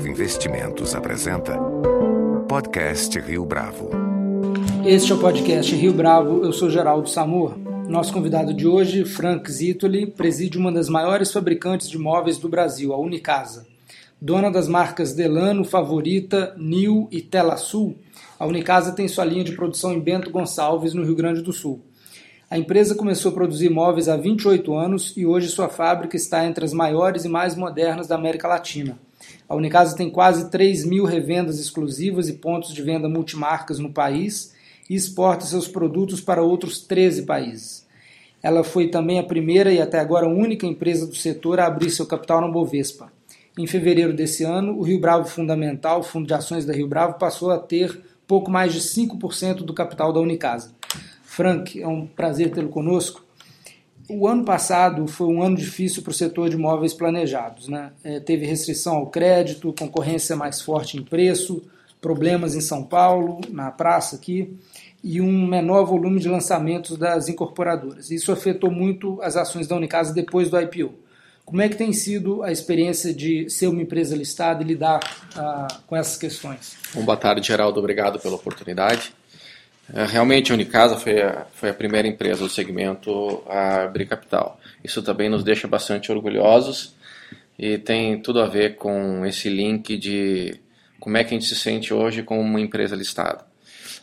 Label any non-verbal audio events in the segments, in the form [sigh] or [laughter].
Bravo Investimentos apresenta Podcast Rio Bravo. Este é o podcast Rio Bravo, eu sou Geraldo Samor. Nosso convidado de hoje, Frank Zitoli, preside uma das maiores fabricantes de móveis do Brasil, a Unicasa. Dona das marcas Delano, Favorita, Nil e Tela Sul, a Unicasa tem sua linha de produção em Bento Gonçalves, no Rio Grande do Sul. A empresa começou a produzir móveis há 28 anos e hoje sua fábrica está entre as maiores e mais modernas da América Latina. A Unicasa tem quase 3 mil revendas exclusivas e pontos de venda multimarcas no país e exporta seus produtos para outros 13 países. Ela foi também a primeira e até agora única empresa do setor a abrir seu capital na Bovespa. Em fevereiro desse ano, o Rio Bravo Fundamental, fundo de ações da Rio Bravo, passou a ter pouco mais de 5% do capital da Unicasa. Frank, é um prazer tê-lo conosco. O ano passado foi um ano difícil para o setor de imóveis planejados. Né? É, teve restrição ao crédito, concorrência mais forte em preço, problemas em São Paulo, na praça aqui, e um menor volume de lançamentos das incorporadoras. Isso afetou muito as ações da Unicasa depois do IPO. Como é que tem sido a experiência de ser uma empresa listada e lidar ah, com essas questões? Bom, boa tarde, Geraldo. Obrigado pela oportunidade. É, realmente a Unicasa foi a, foi a primeira empresa do segmento a abrir capital. Isso também nos deixa bastante orgulhosos e tem tudo a ver com esse link de como é que a gente se sente hoje como uma empresa listada.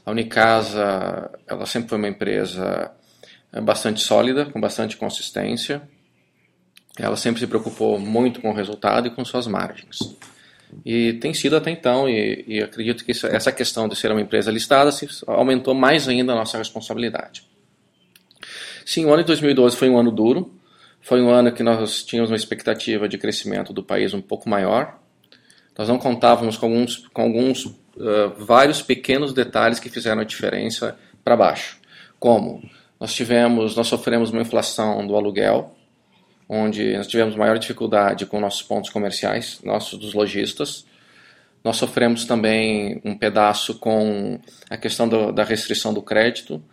A Unicasa, ela sempre foi uma empresa é, bastante sólida, com bastante consistência. Ela sempre se preocupou muito com o resultado e com suas margens. E tem sido até então, e, e acredito que isso, essa questão de ser uma empresa listada aumentou mais ainda a nossa responsabilidade. Sim, o ano de 2012 foi um ano duro, foi um ano que nós tínhamos uma expectativa de crescimento do país um pouco maior. Nós não contávamos com alguns, com alguns uh, vários pequenos detalhes que fizeram a diferença para baixo. Como nós tivemos, nós sofremos uma inflação do aluguel onde nós tivemos maior dificuldade com nossos pontos comerciais, nossos dos lojistas. Nós sofremos também um pedaço com a questão do, da restrição do crédito,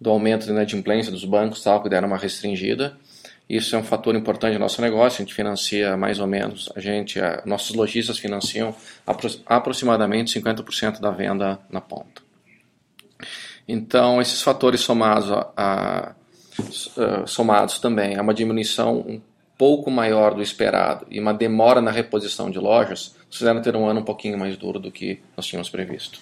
do aumento da inadimplência dos bancos, tal, que deram uma restringida. Isso é um fator importante no nosso negócio. A gente financia mais ou menos, a gente, a, nossos lojistas financiam apro aproximadamente 50% da venda na ponta. Então, esses fatores somados a, a uh, somados também a uma diminuição um pouco maior do esperado e uma demora na reposição de lojas, fizeram ter um ano um pouquinho mais duro do que nós tínhamos previsto.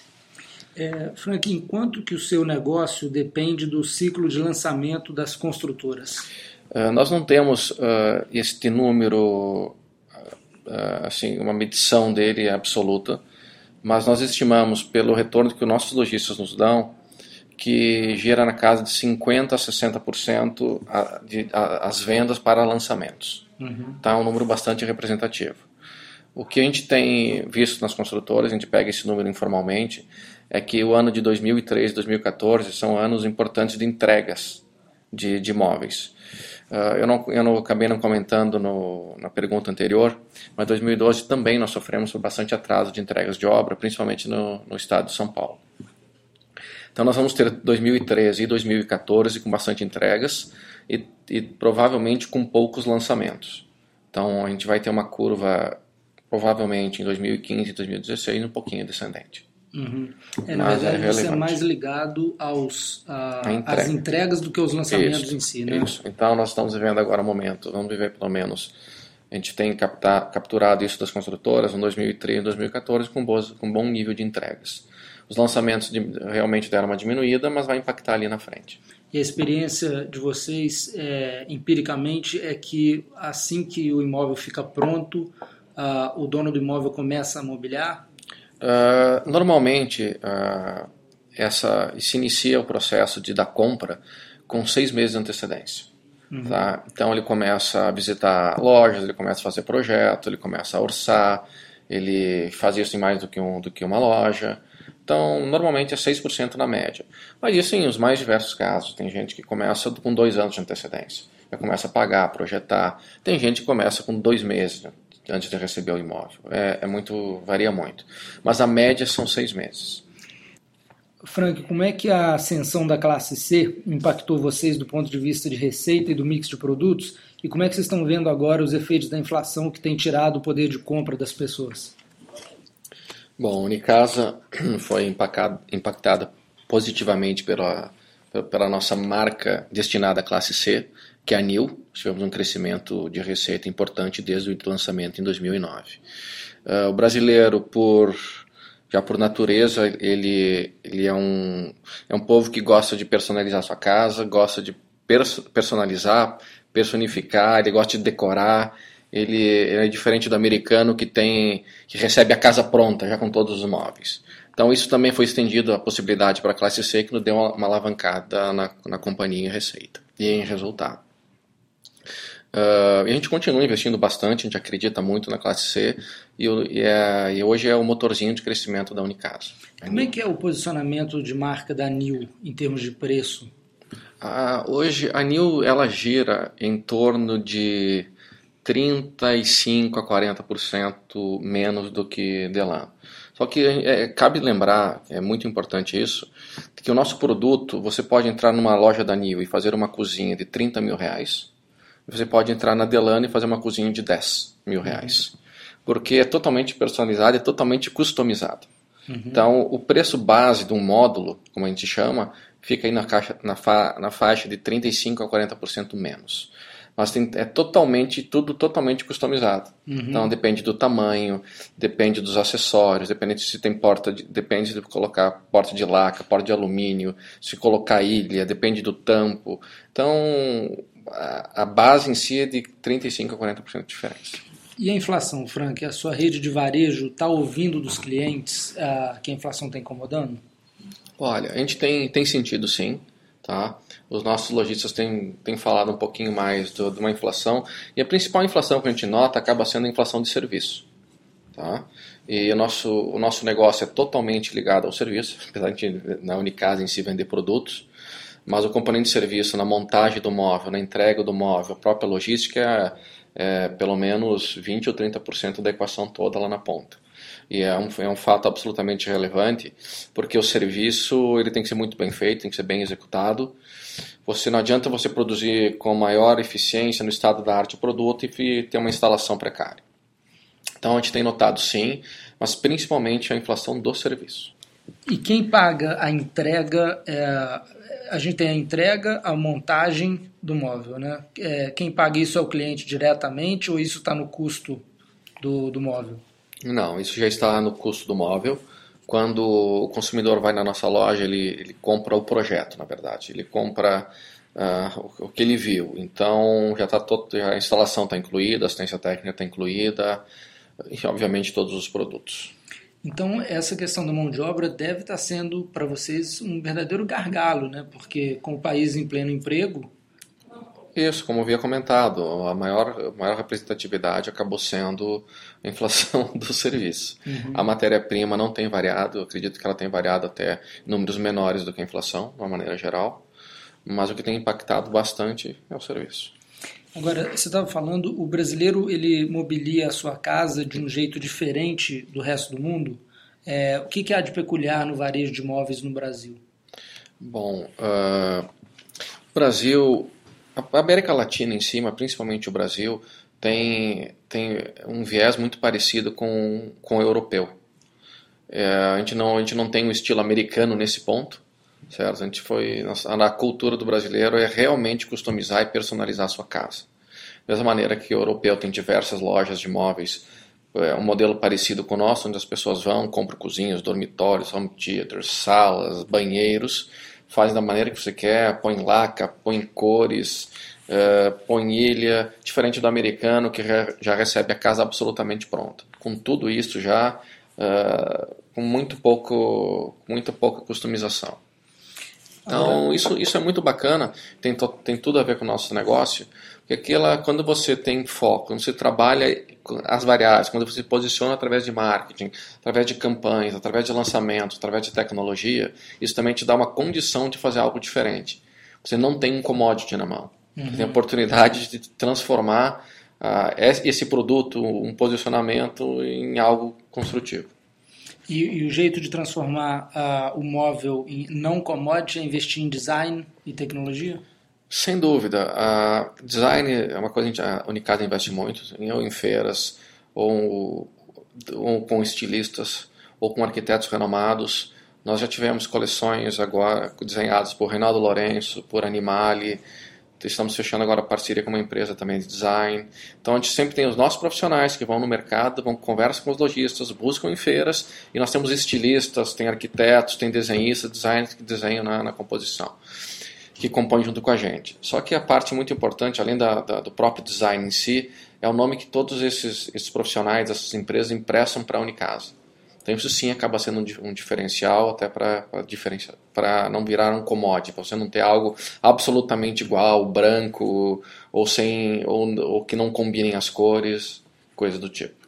É, Frank, enquanto que o seu negócio depende do ciclo de lançamento das construtoras? Uh, nós não temos uh, este número, uh, assim, uma medição dele absoluta, mas nós estimamos, pelo retorno que os nossos lojistas nos dão, que gira na casa de 50% a 60% a, de, a, as vendas para lançamentos. Uhum. Tá um número bastante representativo. O que a gente tem visto nas construtoras, a gente pega esse número informalmente, é que o ano de 2013 e 2014 são anos importantes de entregas de, de imóveis. Uh, eu, não, eu não acabei não comentando no, na pergunta anterior, mas 2012 também nós sofremos bastante atraso de entregas de obra, principalmente no, no estado de São Paulo. Então nós vamos ter 2013 e 2014 com bastante entregas e, e provavelmente com poucos lançamentos. Então a gente vai ter uma curva provavelmente em 2015 e 2016 um pouquinho descendente. Uhum. É, na Mas é verdade, é isso é mais ligado aos, a, entrega. às entregas do que aos lançamentos isso, em si, né? Isso. Então nós estamos vivendo agora um momento, vamos viver pelo menos, a gente tem captar, capturado isso das construtoras em 2013 e 2014 com, boas, com bom nível de entregas. Os lançamentos de, realmente deram uma diminuída, mas vai impactar ali na frente. E a experiência de vocês, é, empiricamente, é que assim que o imóvel fica pronto, uh, o dono do imóvel começa a mobiliar? Uh, normalmente, uh, essa, se inicia o processo de da compra com seis meses de antecedência. Uhum. Tá? Então ele começa a visitar lojas, ele começa a fazer projeto, ele começa a orçar, ele faz isso em mais do que, um, do que uma loja. Então, normalmente é 6% na média. Mas isso em os mais diversos casos. Tem gente que começa com dois anos de antecedência. Já começa a pagar, projetar. Tem gente que começa com dois meses antes de receber o imóvel. É, é muito, varia muito. Mas a média são seis meses. Frank, como é que a ascensão da classe C impactou vocês do ponto de vista de receita e do mix de produtos? E como é que vocês estão vendo agora os efeitos da inflação que tem tirado o poder de compra das pessoas? Bom, a Unicasa [clears throat] foi impactada positivamente pela, pela nossa marca destinada à classe C, que é a NIL. Tivemos um crescimento de receita importante desde o lançamento em 2009. Uh, ah, o brasileiro, por já por natureza, ele, ele é, um, é um povo que gosta de personalizar sua casa, gosta de personalizar, personificar, ele gosta de decorar, ele, ele, é diferente do americano que tem que recebe a casa pronta já com todos os móveis. Então isso também foi estendido a possibilidade para a classe C que nos deu uma, uma alavancada na, na companhia em receita e em resultado. Uh, e a gente continua investindo bastante, a gente acredita muito na classe C e, e, é, e hoje é o motorzinho de crescimento da Unicasa. Como é que é o posicionamento de marca da NIL em termos de preço? Uh, hoje a NIL ela gira em torno de 35 a 40% menos do que Delano. Só que é, cabe lembrar, é muito importante isso, que o nosso produto, você pode entrar numa loja da Nil e fazer uma cozinha de 30 mil reais, você pode entrar na Delano e fazer uma cozinha de 10 mil reais. Porque é totalmente personalizado, é totalmente customizado. Uhum. Então, o preço base de um módulo, como a gente chama, fica aí na, caixa, na, fa, na faixa de 35% a 40% menos mas tem, é totalmente, tudo totalmente customizado. Uhum. Então depende do tamanho, depende dos acessórios, depende se tem porta, de, depende de colocar porta de laca, porta de alumínio, se colocar ilha, depende do tampo. Então a, a base em si é de 35% a 40% de diferença. E a inflação, Frank? A sua rede de varejo está ouvindo dos clientes uh, que a inflação está incomodando? Olha, a gente tem, tem sentido sim. Tá? Os nossos lojistas têm, têm falado um pouquinho mais do, de uma inflação, e a principal inflação que a gente nota acaba sendo a inflação de serviço. Tá? E o nosso, o nosso negócio é totalmente ligado ao serviço, [laughs] apesar de na Unicasa em si vender produtos, mas o componente de serviço na montagem do móvel, na entrega do móvel, a própria logística é, é pelo menos 20 ou 30% da equação toda lá na ponta e é um, é um fato absolutamente relevante, porque o serviço ele tem que ser muito bem feito, tem que ser bem executado. Você não adianta você produzir com maior eficiência no estado da arte o produto e ter uma instalação precária. Então a gente tem notado sim, mas principalmente a inflação do serviço. E quem paga a entrega, é, a gente tem a entrega, a montagem do móvel, né? É, quem paga isso é o cliente diretamente ou isso está no custo do, do móvel? Não, isso já está no custo do móvel. Quando o consumidor vai na nossa loja, ele, ele compra o projeto, na verdade. Ele compra uh, o, que ele viu. Então, já tá todo, a instalação está incluída, a assistência técnica está incluída, e obviamente todos os produtos. Então, essa questão da mão de obra deve estar sendo para vocês um verdadeiro gargalo, né? Porque com o país em pleno emprego, isso, como havia comentado, a maior, a maior representatividade acabou sendo a inflação [laughs] do serviço. Uhum. A matéria-prima não tem variado, acredito que ela tem variado até números menores do que a inflação, de uma maneira geral, mas o que tem impactado bastante é o serviço. Agora, você estava falando, o brasileiro ele mobilia a sua casa de um jeito diferente do resto do mundo. É, o que, que há de peculiar no varejo de imóveis no Brasil? Bom, uh, o Brasil a América Latina em cima, principalmente o Brasil, tem, tem um viés muito parecido com, com o europeu. É, a, gente não, a gente não tem um estilo americano nesse ponto, certo? A gente foi a cultura do brasileiro é realmente customizar e personalizar a sua casa. Da mesma maneira que o europeu tem diversas lojas de móveis, é um modelo parecido com o nosso, onde as pessoas vão, compram cozinhas, dormitórios, home theaters, salas, banheiros, faz da maneira que você quer, põe laca, põe cores, uh, põe ilha, diferente do americano que já recebe a casa absolutamente pronta. Com tudo isso já, uh, com muito pouco, muito pouca customização. Então, isso, isso é muito bacana, tem, to, tem tudo a ver com o nosso negócio, porque aquela, quando você tem foco, quando você trabalha as variáveis, quando você se posiciona através de marketing, através de campanhas, através de lançamentos, através de tecnologia, isso também te dá uma condição de fazer algo diferente. Você não tem um commodity na mão. Uhum. Você tem a oportunidade de transformar uh, esse produto, um posicionamento, em algo construtivo. E, e, o jeito de transformar uh, o móvel em não commodity é investir em design e tecnologia? Sem dúvida. A design é uma coisa que a Unicasa investe muito, ou em feiras, ou, ou com estilistas, ou com arquitetos renomados. Nós já tivemos coleções agora desenhadas por Reinaldo Lourenço, por Animali, estamos fechando agora parceria com uma empresa também de design. Então a gente sempre tem os nossos profissionais que vão no mercado, vão conversar com os lojistas, buscam em feiras e nós temos estilistas, tem arquitetos, tem desenhistas, designers que desenham na, na composição, que compõem junto com a gente. Só que a parte muito importante, além da, da, do próprio design em si, é o nome que todos esses, esses profissionais, essas empresas impressam para a Unicasa. Então isso sim acaba sendo um, diferencial até para não virar um commodity, para você não ter algo absolutamente igual, branco ou sem ou, ou que não combinem as cores, coisa do tipo.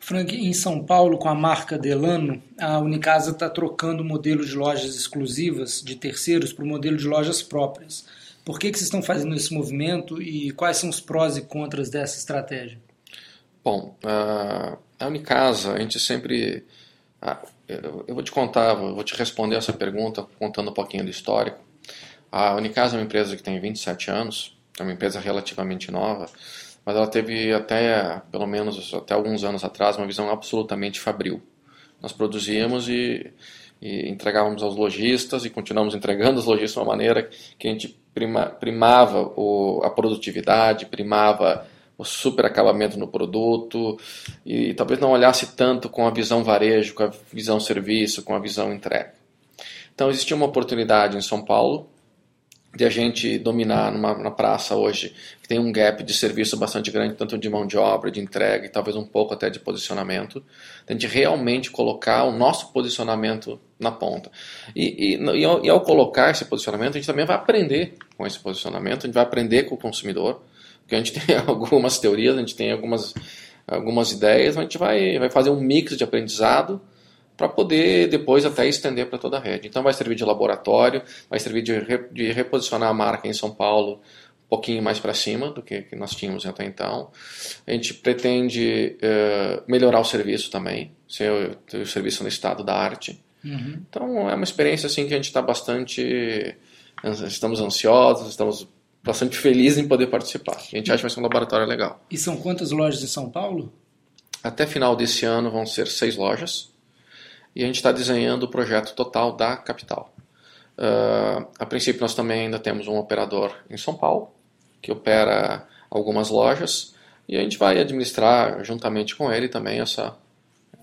Frank, em São Paulo, com a marca Delano, a Unicasa está trocando o modelo de lojas exclusivas de terceiros para o modelo de lojas próprias. Por que, que vocês estão fazendo esse movimento e quais são os prós e contras dessa estratégia? Bom, a Unicasa, a gente sempre ah, eu vou te contar, vou te responder essa pergunta contando um pouquinho do histórico. A Unicasa é uma empresa que tem 27 anos, é uma empresa relativamente nova, mas ela teve até, pelo menos até alguns anos atrás, uma visão absolutamente fabril. Nós produzíamos e, e entregávamos aos lojistas e continuamos entregando aos lojistas de uma maneira que a gente prima, primava o, a produtividade, primava o super acabamento no produto e talvez não olhasse tanto com a visão varejo, com a visão serviço, com a visão entrega. Então existia uma oportunidade em São Paulo de a gente dominar numa, na praça hoje que tem um gap de serviço bastante grande, tanto de mão de obra, de entrega e talvez um pouco até de posicionamento, de a gente realmente colocar o nosso posicionamento na ponta. E, e, e, ao, e ao colocar esse posicionamento, a gente também vai aprender com esse posicionamento, a gente vai aprender com o consumidor, porque a gente tem [laughs] algumas teorias, a gente tem algumas, algumas ideias, a gente vai, vai fazer um mix de aprendizado para poder depois até estender para toda a rede. Então vai servir de laboratório, vai servir de, de reposicionar a marca em São Paulo um pouquinho mais para cima do que, que, nós tínhamos até então. A gente pretende uh, melhorar o serviço também, ser o, o, serviço no estado da arte. Uhum. Então é uma experiência assim que a gente está bastante, estamos ansiosos, estamos bastante feliz em poder participar. A gente acha que vai ser um laboratório legal. E são quantas lojas em São Paulo? Até final desse ano vão ser seis lojas. E a gente está desenhando o projeto total da capital. Uh, a princípio, nós também ainda temos um operador em São Paulo, que opera algumas lojas. E a gente vai administrar juntamente com ele também essa,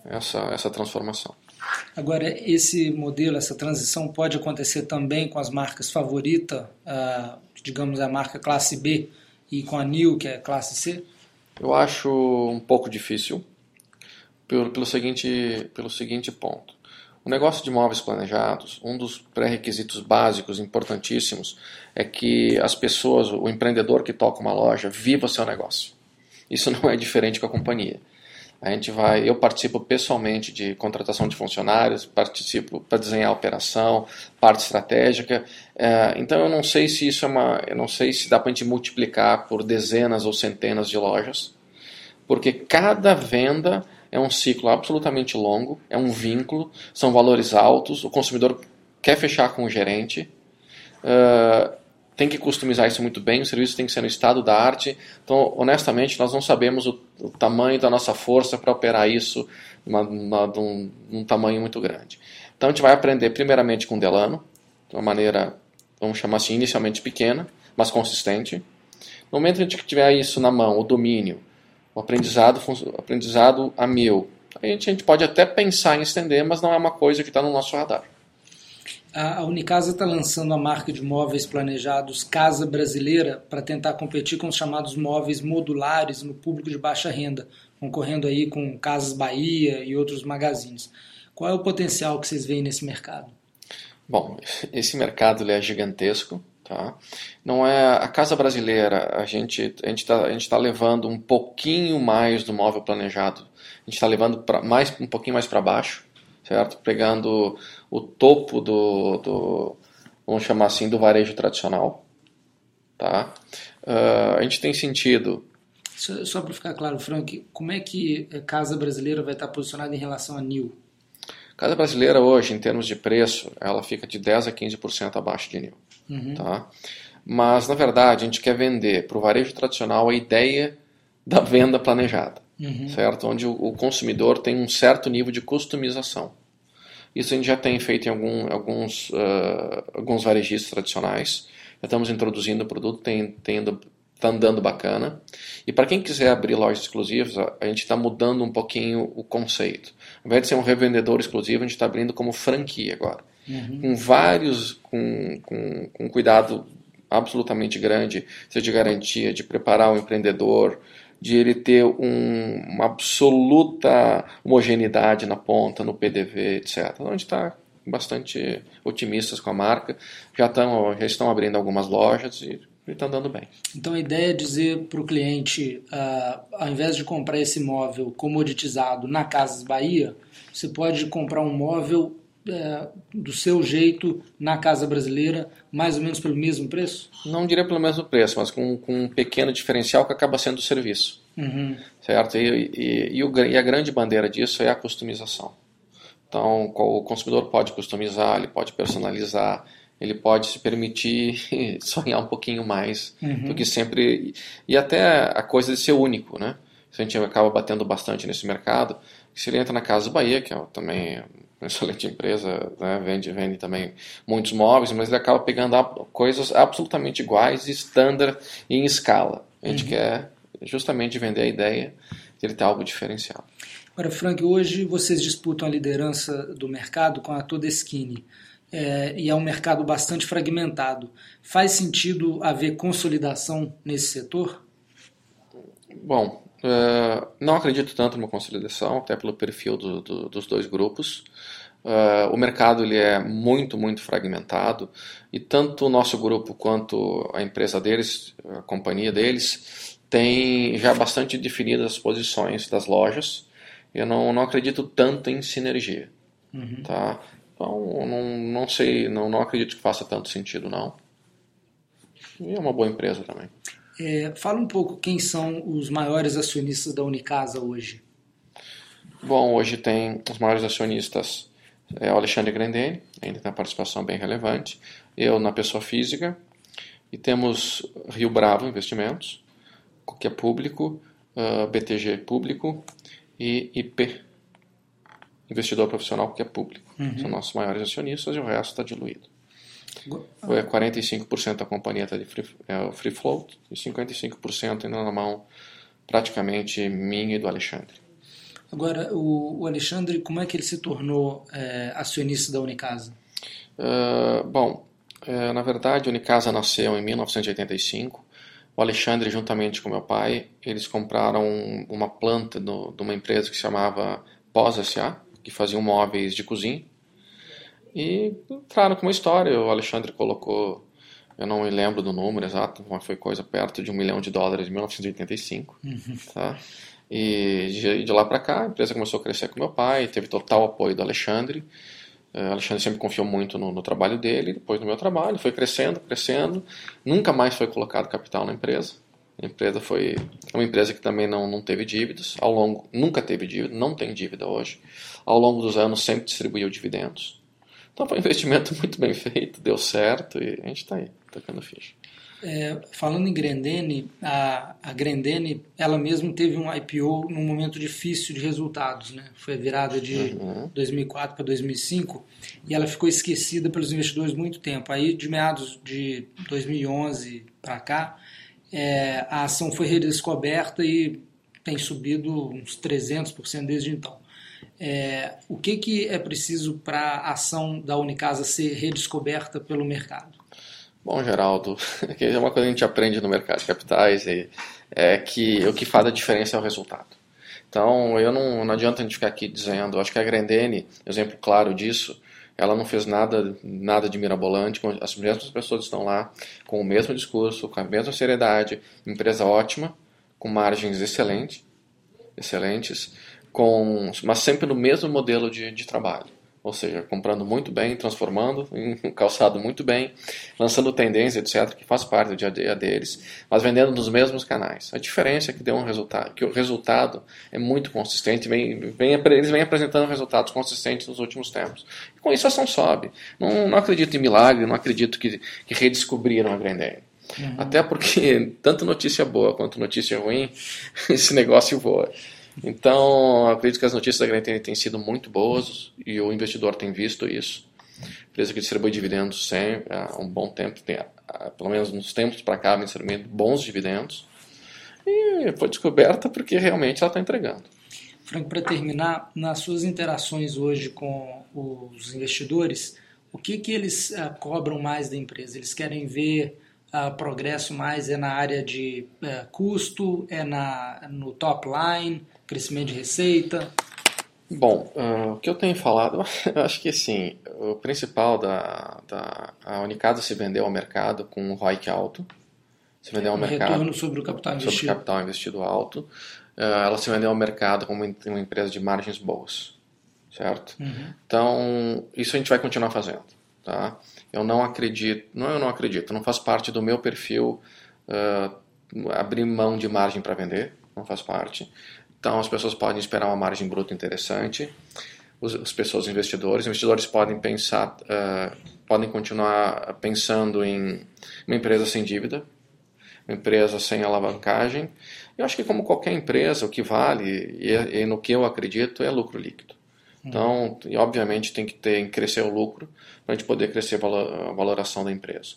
essa, essa transformação. Agora, esse modelo, essa transição pode acontecer também com as marcas favorita, uh, digamos a marca classe B, e com a New, que é classe C? Eu acho um pouco difícil, pelo, pelo, seguinte, pelo seguinte ponto. O negócio de móveis planejados, um dos pré-requisitos básicos importantíssimos é que as pessoas, o empreendedor que toca uma loja, viva seu negócio. Isso [laughs] não é diferente com a companhia. A gente vai, eu participo pessoalmente de contratação de funcionários, participo para desenhar a operação, parte estratégica. É, então eu não sei se isso é uma, eu não sei se dá para a gente multiplicar por dezenas ou centenas de lojas, porque cada venda é um ciclo absolutamente longo, é um vínculo, são valores altos, o consumidor quer fechar com o gerente. Uh, tem que customizar isso muito bem, o serviço tem que ser no estado da arte. Então, honestamente, nós não sabemos o, o tamanho da nossa força para operar isso de um, tamanho muito grande. Então, a gente vai aprender primeiramente com Delano, de uma maneira, vamos chamar assim, inicialmente pequena, mas consistente. No momento que a gente tiver isso na mão, o domínio, o aprendizado, aprendizado a mil, a gente, a gente pode até pensar em estender, mas não é uma coisa que está no nosso radar. A Unicasa está lançando a marca de móveis planejados Casa Brasileira para tentar competir com os chamados móveis modulares no público de baixa renda, concorrendo aí com Casas Bahia e outros magazines. Qual é o potencial que vocês veem nesse mercado? Bom, esse mercado é gigantesco. Tá? Não é a casa brasileira. A gente a gente está tá levando um pouquinho mais do móvel planejado. A gente está levando pra, mais um pouquinho mais para baixo certo? Pegando o topo do, do vamos chamar assim, do varejo tradicional, tá? Uh, a gente tem sentido. Só, só para ficar claro, Frank, como é que a Casa Brasileira vai estar posicionada em relação a New? Casa Brasileira hoje, em termos de preço, ela fica de 10 a 15% abaixo de New, uhum. tá? Mas, na verdade, a gente quer vender para o varejo tradicional a ideia da venda planejada. Uhum. certo? Onde o, o, consumidor tem um certo nível de customização. Isso a gente já tem feito em algum, alguns, uh, alguns varejistas tradicionais. Já estamos introduzindo o produto, tem, tendo está andando bacana. E para quem quiser abrir lojas exclusivas, a gente está mudando um pouquinho o conceito. Ao invés de ser um revendedor exclusivo, a gente está abrindo como franquia agora. Uhum. Com vários, com, com, com cuidado absolutamente grande, seja de garantia, de preparar o empreendedor, de ele ter um, uma absoluta homogeneidade na ponta, no PDV, etc. Então a gente está bastante otimistas com a marca, já, tão, já estão abrindo algumas lojas e está andando bem. Então a ideia é dizer para o cliente, uh, ao invés de comprar esse móvel comoditizado na Casas Bahia, você pode comprar um móvel uh, do seu jeito na Casa Brasileira, mais ou menos pelo mesmo preço? Não diria pelo mesmo preço, mas com, com um pequeno diferencial que acaba sendo o serviço. Uhum. Certo? E, e, e, o, e a grande bandeira disso é a customização. Então, o consumidor pode customizar, ele pode personalizar, ele pode se permitir [laughs] sonhar um pouquinho mais uhum. do que sempre. E até a coisa de ser único, né? a gente acaba batendo bastante nesse mercado. Se ele entra na Casa Bahia, que é também [laughs] excelente empresa, né? vende, vende também muitos móveis, mas ele acaba pegando coisas absolutamente iguais, standard e em escala. A gente uhum. quer justamente vender a ideia de ele ter algo diferencial. Agora, Frank, hoje vocês disputam a liderança do mercado com a Todeskine é, e é um mercado bastante fragmentado. Faz sentido haver consolidação nesse setor? Bom, uh, não acredito tanto numa consolidação, até pelo perfil do, do, dos dois grupos. Uh, o mercado ele é muito, muito fragmentado e tanto o nosso grupo quanto a empresa deles, a companhia deles, tem já bastante definidas as posições das lojas. Eu não, não acredito tanto em sinergia. Uhum. Tá? Então, não, não sei, não, não acredito que faça tanto sentido, não. E é uma boa empresa também. É, fala um pouco quem são os maiores acionistas da Unicasa hoje. Bom, hoje tem os maiores acionistas é o Alexandre Grandene, ainda tem uma participação bem relevante, eu na pessoa física, e temos Rio Bravo Investimentos, que é público, uh, ah, BTG público e IP investidor profissional que é público. Uhum. São nossos maiores acionistas e o resto está diluído. É 45% da companhia está de free, é, free float e 55% ainda na mão praticamente minha e do Alexandre. Agora, o, o Alexandre, como é que ele se tornou é, acionista da Unicasa? Uh, bom, é, na verdade, a Unicasa nasceu em 1985. O Alexandre, juntamente com meu pai, eles compraram uma planta de uma empresa que se chamava Pós S.A., que faziam móveis de cozinha. E entraram com uma história. O Alexandre colocou, eu não me lembro do número exato, mas foi coisa perto de um milhão de dólares em 1985. Uhum. Tá? E de, de lá para cá, a empresa começou a crescer com meu pai, teve total apoio do Alexandre. O é, Alexandre sempre confiou muito no, no, trabalho dele, depois no meu trabalho, foi crescendo, crescendo. Nunca mais foi colocado capital na empresa. A empresa foi uma empresa que também não, não teve dívidas, ao longo nunca teve dívida, não tem dívida hoje. Ao longo dos anos sempre distribuiu dividendos. Então foi um investimento muito bem feito, deu certo e a gente está aí, tocando ficha. É, falando em Grendene, a, a Grendene, ela mesma teve um IPO num momento difícil de resultados, né? Foi a virada de uhum. 2004 para 2005 e ela ficou esquecida pelos investidores muito tempo. Aí, de meados de 2011 para cá, é, a ação foi redescoberta e tem subido uns 300% desde então. É, o que, que é preciso para a ação da Unicasa ser redescoberta pelo mercado? Bom, Geraldo, [laughs] é uma coisa que a gente aprende no mercado de capitais é, é que o que faz a diferença é o resultado. Então, eu não, não adianta a gente ficar aqui dizendo, acho que a Grendene, exemplo claro disso, ela não fez nada, nada de mirabolante, as mesmas pessoas estão lá com o mesmo discurso, com a mesma seriedade, empresa ótima, com margens excelentes, excelentes, com, mas sempre no mesmo modelo de, de trabalho ou seja, comprando muito bem, transformando [laughs] em calçado muito bem, lançando tendência, etc., que faz parte do dia a dia deles, mas vendendo nos mesmos canais. A diferença é que deu um resultado, que o resultado é muito consistente, vem, vem, eles vêm apresentando resultados consistentes nos últimos tempos. E com isso a ação sobe. Não, não acredito em milagre, não acredito que, que redescobriram a Grendene. Uhum. Até porque tanto notícia boa quanto notícia ruim, [laughs] esse negócio voa. Então, acredito que as notícias da Green têm sido muito boas e o investidor tem visto isso. Empresa que distribui dividendos sempre, há um bom tempo, tem, pelo menos nos tempos para cá, vem distribuindo bons dividendos. E foi descoberta porque realmente ela está entregando. Franco, para terminar, nas suas interações hoje com os investidores, o que, que eles uh, cobram mais da empresa? Eles querem ver uh, progresso mais é na área de uh, custo, é na, no top line, crescimento de receita? Bom, o que eu tenho falado, [laughs] eu acho que sim, o principal da, da a Unicasa se vendeu ao mercado com um ROIC alto, se vendeu ao um mercado retorno sobre o capital investido, sobre capital investido alto, ela se vendeu ao mercado como uma empresa de margens boas certo? Uhum. Então, isso a gente vai continuar fazendo, tá? Eu não acredito, não eu não acredito, não faz parte do meu perfil uh, abrir mão de margem para vender, não faz parte. Então, as pessoas podem esperar uma margem bruta interessante, os, as pessoas investidores, investidores podem pensar, uh, podem continuar pensando em uma empresa sem dívida, uma empresa sem alavancagem. Eu acho que como qualquer empresa, o que vale e, e no que eu acredito é lucro líquido. Então, e obviamente tem que ter crescer o lucro para a gente poder crescer a valoração da empresa.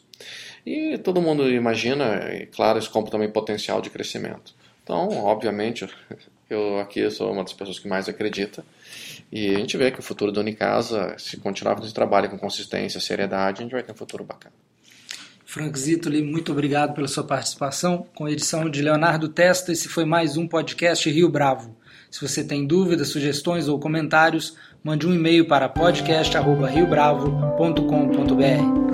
E todo mundo imagina, e claro, isso compra também potencial de crescimento. Então, obviamente, [laughs] eu aqui sou uma das pessoas que mais acredita. E a gente vê que o futuro da Unicasa, se continuar fazendo trabalho com consistência, seriedade, a gente vai ter um futuro bacana. Frank Zitoli, muito obrigado pela sua participação. Com a edição de Leonardo Testa, esse foi mais um podcast Rio Bravo. Se você tem dúvidas, sugestões ou comentários, mande um e-mail para podcast@riobravo.com.br.